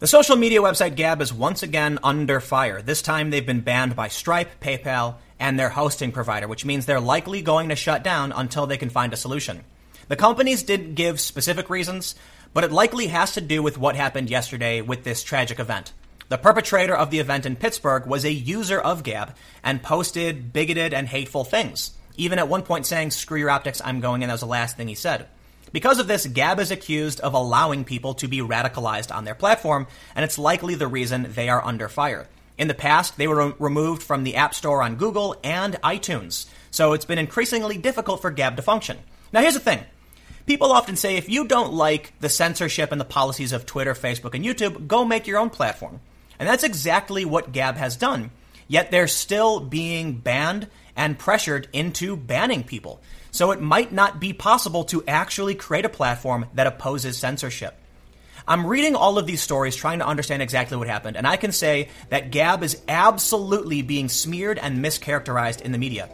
The social media website Gab is once again under fire. This time they've been banned by Stripe, PayPal, and their hosting provider, which means they're likely going to shut down until they can find a solution. The companies didn't give specific reasons, but it likely has to do with what happened yesterday with this tragic event. The perpetrator of the event in Pittsburgh was a user of Gab and posted bigoted and hateful things, even at one point saying, Screw your optics, I'm going in. That was the last thing he said. Because of this, Gab is accused of allowing people to be radicalized on their platform, and it's likely the reason they are under fire. In the past, they were re- removed from the App Store on Google and iTunes, so it's been increasingly difficult for Gab to function. Now, here's the thing. People often say if you don't like the censorship and the policies of Twitter, Facebook, and YouTube, go make your own platform. And that's exactly what Gab has done. Yet they're still being banned and pressured into banning people. So it might not be possible to actually create a platform that opposes censorship. I'm reading all of these stories trying to understand exactly what happened, and I can say that Gab is absolutely being smeared and mischaracterized in the media.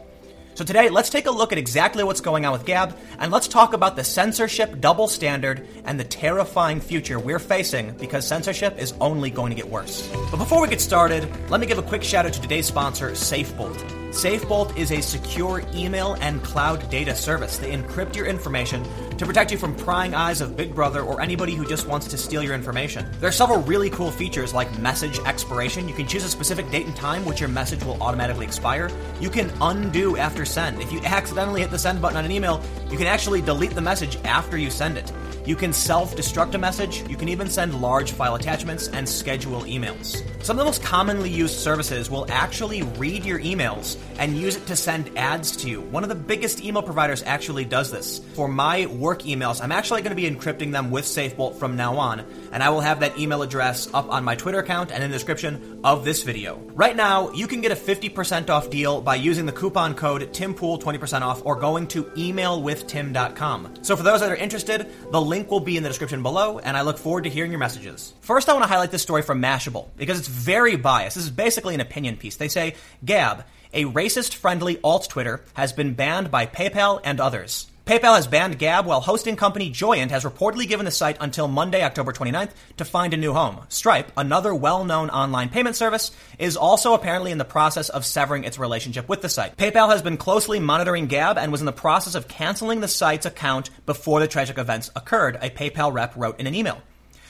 So today, let's take a look at exactly what's going on with Gab, and let's talk about the censorship double standard and the terrifying future we're facing because censorship is only going to get worse. But before we get started, let me give a quick shout out to today's sponsor, SafeBolt. SafeBolt is a secure email and cloud data service. They encrypt your information to protect you from prying eyes of Big Brother or anybody who just wants to steal your information. There are several really cool features like message expiration. You can choose a specific date and time which your message will automatically expire. You can undo after send. If you accidentally hit the send button on an email, you can actually delete the message after you send it. You can self destruct a message. You can even send large file attachments and schedule emails. Some of the most commonly used services will actually read your emails and use it to send ads to you. One of the biggest email providers actually does this. For my work emails, I'm actually going to be encrypting them with SafeBolt from now on, and I will have that email address up on my Twitter account and in the description of this video. Right now, you can get a 50% off deal by using the coupon code TIMPOOL 20% off or going to emailwithtim.com. So for those that are interested, the link will be in the description below, and I look forward to hearing your messages. First, I want to highlight this story from Mashable because it's very biased. This is basically an opinion piece. They say, Gab, a racist friendly alt Twitter, has been banned by PayPal and others. PayPal has banned Gab while hosting company Joyent has reportedly given the site until Monday, October 29th to find a new home. Stripe, another well-known online payment service, is also apparently in the process of severing its relationship with the site. PayPal has been closely monitoring Gab and was in the process of canceling the site's account before the tragic events occurred, a PayPal rep wrote in an email.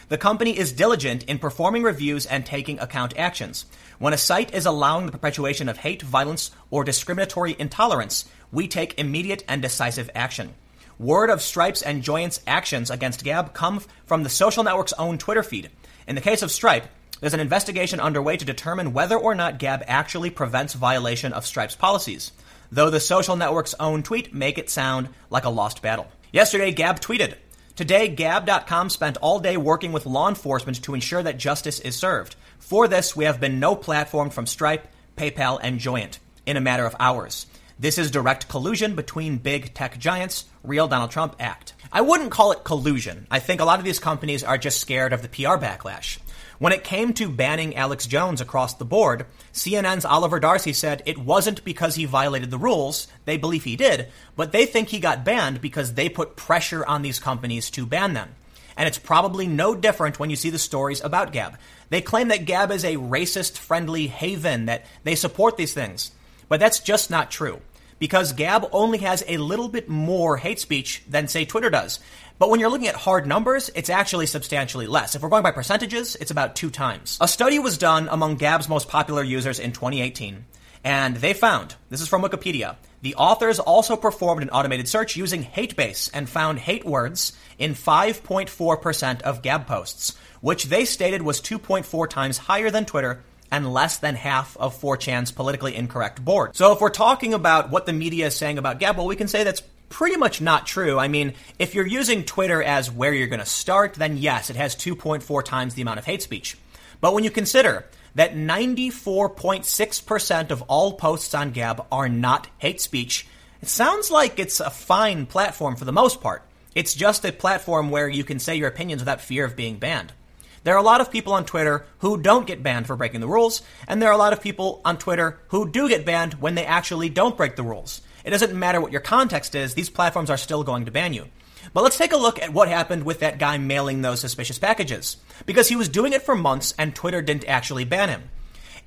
The company is diligent in performing reviews and taking account actions. When a site is allowing the perpetuation of hate, violence, or discriminatory intolerance, we take immediate and decisive action. Word of Stripe's and Joyent's actions against Gab come from the social network's own Twitter feed. In the case of Stripe, there's an investigation underway to determine whether or not Gab actually prevents violation of Stripe's policies, though the social network's own tweet make it sound like a lost battle. Yesterday, Gab tweeted, Today, Gab.com spent all day working with law enforcement to ensure that justice is served. For this, we have been no platform from Stripe, PayPal, and Joyent in a matter of hours. This is direct collusion between big tech giants, real Donald Trump act. I wouldn't call it collusion. I think a lot of these companies are just scared of the PR backlash. When it came to banning Alex Jones across the board, CNN's Oliver Darcy said it wasn't because he violated the rules, they believe he did, but they think he got banned because they put pressure on these companies to ban them. And it's probably no different when you see the stories about Gab. They claim that Gab is a racist friendly haven, that they support these things. But that's just not true. Because Gab only has a little bit more hate speech than, say, Twitter does. But when you're looking at hard numbers, it's actually substantially less. If we're going by percentages, it's about two times. A study was done among Gab's most popular users in 2018, and they found this is from Wikipedia. The authors also performed an automated search using HateBase and found hate words in 5.4% of Gab posts, which they stated was 2.4 times higher than Twitter and less than half of 4chan's politically incorrect board. So if we're talking about what the media is saying about Gab, well, we can say that's pretty much not true. I mean, if you're using Twitter as where you're going to start, then yes, it has 2.4 times the amount of hate speech. But when you consider that 94.6% of all posts on Gab are not hate speech, it sounds like it's a fine platform for the most part. It's just a platform where you can say your opinions without fear of being banned. There are a lot of people on Twitter who don't get banned for breaking the rules, and there are a lot of people on Twitter who do get banned when they actually don't break the rules. It doesn't matter what your context is, these platforms are still going to ban you. But let's take a look at what happened with that guy mailing those suspicious packages. Because he was doing it for months and Twitter didn't actually ban him.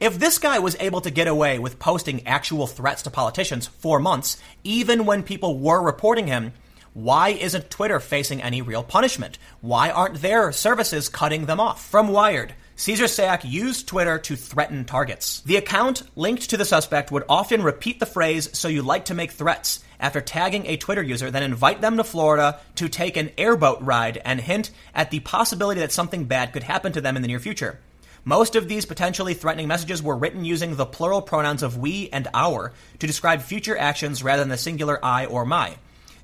If this guy was able to get away with posting actual threats to politicians for months, even when people were reporting him, why isn't Twitter facing any real punishment? Why aren't their services cutting them off? From Wired. Cesar Sayoc used Twitter to threaten targets. The account linked to the suspect would often repeat the phrase, so you like to make threats, after tagging a Twitter user, then invite them to Florida to take an airboat ride and hint at the possibility that something bad could happen to them in the near future. Most of these potentially threatening messages were written using the plural pronouns of we and our to describe future actions rather than the singular I or my.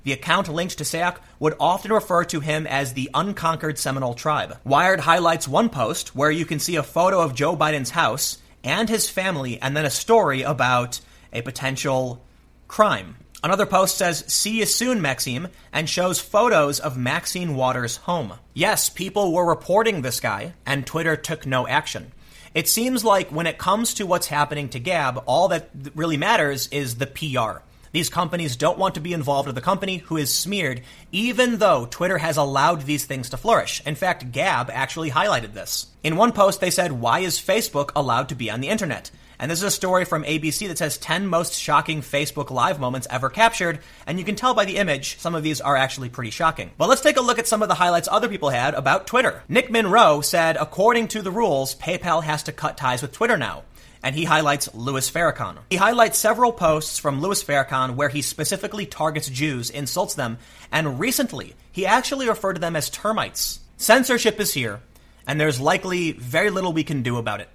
The account linked to Sayoc would often refer to him as the unconquered Seminole tribe. Wired highlights one post where you can see a photo of Joe Biden's house and his family, and then a story about a potential crime. Another post says, See you soon, Maxine, and shows photos of Maxine Waters' home. Yes, people were reporting this guy, and Twitter took no action. It seems like when it comes to what's happening to Gab, all that really matters is the PR. These companies don't want to be involved with a company who is smeared, even though Twitter has allowed these things to flourish. In fact, Gab actually highlighted this. In one post, they said, Why is Facebook allowed to be on the internet? And this is a story from ABC that says 10 most shocking Facebook Live moments ever captured, and you can tell by the image, some of these are actually pretty shocking. But let's take a look at some of the highlights other people had about Twitter. Nick Monroe said, according to the rules, PayPal has to cut ties with Twitter now and he highlights Louis Farrakhan. He highlights several posts from Louis Farrakhan where he specifically targets Jews, insults them, and recently he actually referred to them as termites. Censorship is here, and there's likely very little we can do about it.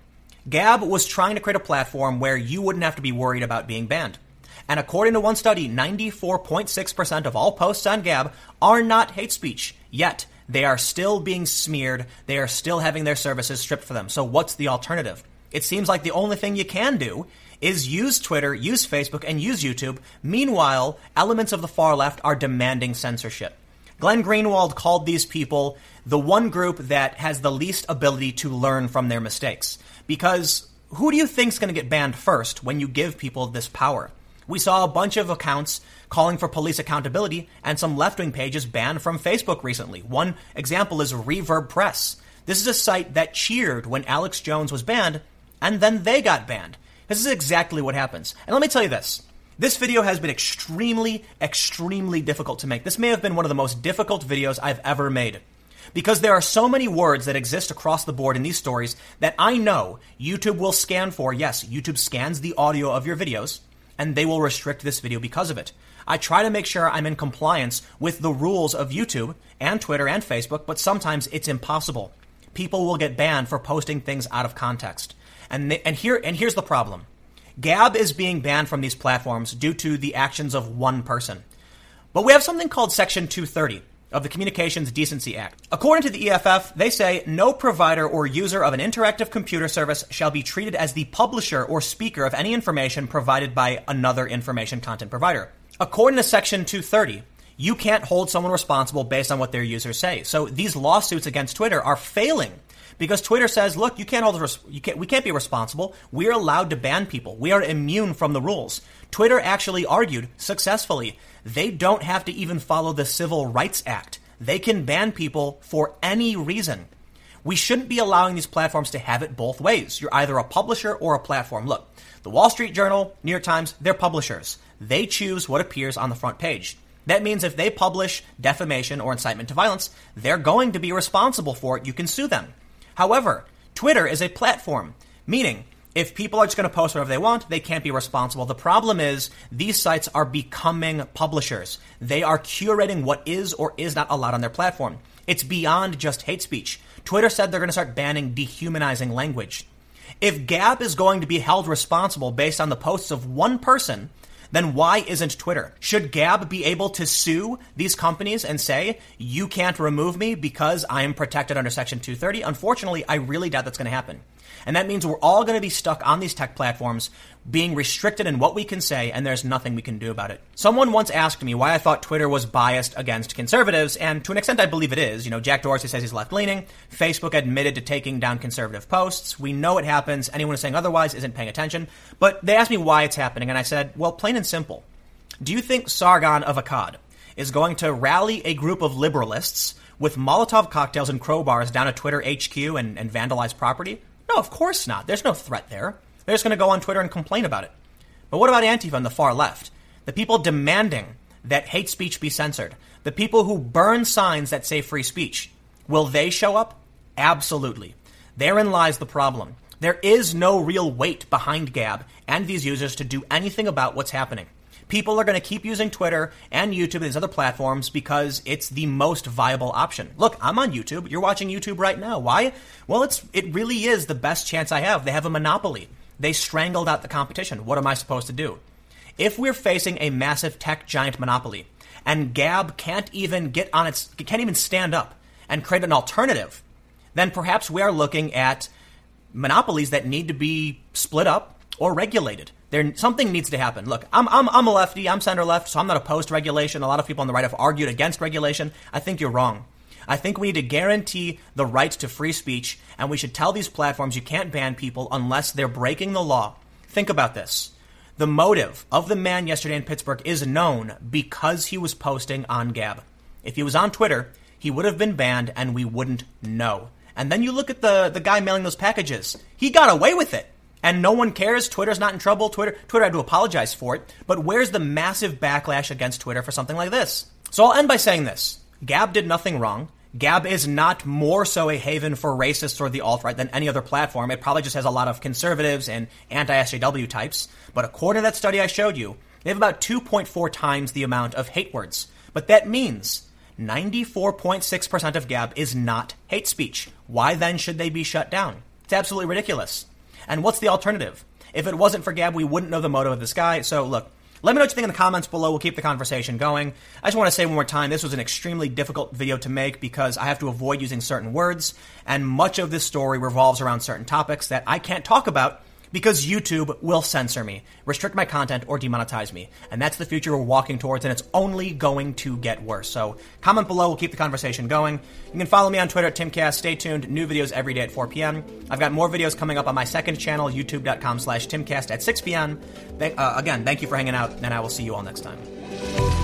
Gab was trying to create a platform where you wouldn't have to be worried about being banned. And according to one study, 94.6% of all posts on Gab are not hate speech. Yet, they are still being smeared. They are still having their services stripped for them. So what's the alternative? It seems like the only thing you can do is use Twitter, use Facebook, and use YouTube. Meanwhile, elements of the far left are demanding censorship. Glenn Greenwald called these people the one group that has the least ability to learn from their mistakes. Because who do you think is going to get banned first when you give people this power? We saw a bunch of accounts calling for police accountability and some left wing pages banned from Facebook recently. One example is Reverb Press. This is a site that cheered when Alex Jones was banned, and then they got banned. This is exactly what happens. And let me tell you this. This video has been extremely, extremely difficult to make. This may have been one of the most difficult videos I've ever made. Because there are so many words that exist across the board in these stories that I know YouTube will scan for. Yes, YouTube scans the audio of your videos, and they will restrict this video because of it. I try to make sure I'm in compliance with the rules of YouTube and Twitter and Facebook, but sometimes it's impossible. People will get banned for posting things out of context. And, they, and here and here's the problem. Gab is being banned from these platforms due to the actions of one person. But we have something called Section 230 of the Communications Decency Act. According to the EFF, they say no provider or user of an interactive computer service shall be treated as the publisher or speaker of any information provided by another information content provider. According to Section 230, you can't hold someone responsible based on what their users say. So these lawsuits against Twitter are failing because Twitter says, look, you can't hold us, you can't, we can't be responsible. We're allowed to ban people. We are immune from the rules. Twitter actually argued successfully they don't have to even follow the Civil Rights Act. They can ban people for any reason. We shouldn't be allowing these platforms to have it both ways. You're either a publisher or a platform. Look, the Wall Street Journal, New York Times, they're publishers. They choose what appears on the front page. That means if they publish defamation or incitement to violence, they're going to be responsible for it. You can sue them. However, Twitter is a platform, meaning if people are just going to post whatever they want, they can't be responsible. The problem is these sites are becoming publishers. They are curating what is or is not allowed on their platform. It's beyond just hate speech. Twitter said they're going to start banning dehumanizing language. If Gab is going to be held responsible based on the posts of one person, then why isn't Twitter? Should Gab be able to sue these companies and say, you can't remove me because I am protected under Section 230? Unfortunately, I really doubt that's going to happen. And that means we're all going to be stuck on these tech platforms being restricted in what we can say, and there's nothing we can do about it. Someone once asked me why I thought Twitter was biased against conservatives, and to an extent I believe it is. You know, Jack Dorsey says he's left leaning. Facebook admitted to taking down conservative posts. We know it happens. Anyone who's saying otherwise isn't paying attention. But they asked me why it's happening, and I said, well, plain and simple. Do you think Sargon of Akkad is going to rally a group of liberalists with Molotov cocktails and crowbars down at Twitter HQ and, and vandalize property? No, of course not. There's no threat there. They're just going to go on Twitter and complain about it. But what about Antifa on the far left? The people demanding that hate speech be censored. The people who burn signs that say free speech. Will they show up? Absolutely. Therein lies the problem. There is no real weight behind Gab and these users to do anything about what's happening. People are going to keep using Twitter and YouTube and these other platforms because it's the most viable option. Look, I'm on YouTube. You're watching YouTube right now. Why? Well, it's it really is the best chance I have. They have a monopoly. They strangled out the competition. What am I supposed to do? If we're facing a massive tech giant monopoly and Gab can't even get on its can't even stand up and create an alternative, then perhaps we are looking at monopolies that need to be split up or regulated. There, something needs to happen. Look, I'm, I'm, I'm a lefty, I'm center left, so I'm not opposed to regulation. A lot of people on the right have argued against regulation. I think you're wrong. I think we need to guarantee the right to free speech, and we should tell these platforms you can't ban people unless they're breaking the law. Think about this. The motive of the man yesterday in Pittsburgh is known because he was posting on Gab. If he was on Twitter, he would have been banned and we wouldn't know. And then you look at the, the guy mailing those packages. He got away with it. And no one cares. Twitter's not in trouble. Twitter, Twitter had to apologize for it. But where's the massive backlash against Twitter for something like this? So I'll end by saying this. Gab did nothing wrong. Gab is not more so a haven for racists or the alt right than any other platform. It probably just has a lot of conservatives and anti SJW types. But according to that study I showed you, they have about 2.4 times the amount of hate words. But that means 94.6% of Gab is not hate speech. Why then should they be shut down? It's absolutely ridiculous. And what's the alternative? If it wasn't for Gab, we wouldn't know the motive of this guy. So look, let me know what you think in the comments below. We'll keep the conversation going. I just want to say one more time this was an extremely difficult video to make because I have to avoid using certain words, and much of this story revolves around certain topics that I can't talk about because YouTube will censor me, restrict my content, or demonetize me. And that's the future we're walking towards, and it's only going to get worse. So comment below, we'll keep the conversation going. You can follow me on Twitter at Timcast. Stay tuned, new videos every day at 4 p.m. I've got more videos coming up on my second channel, youtube.com slash Timcast at 6 p.m. uh, again, thank you for hanging out, and I will see you all next time.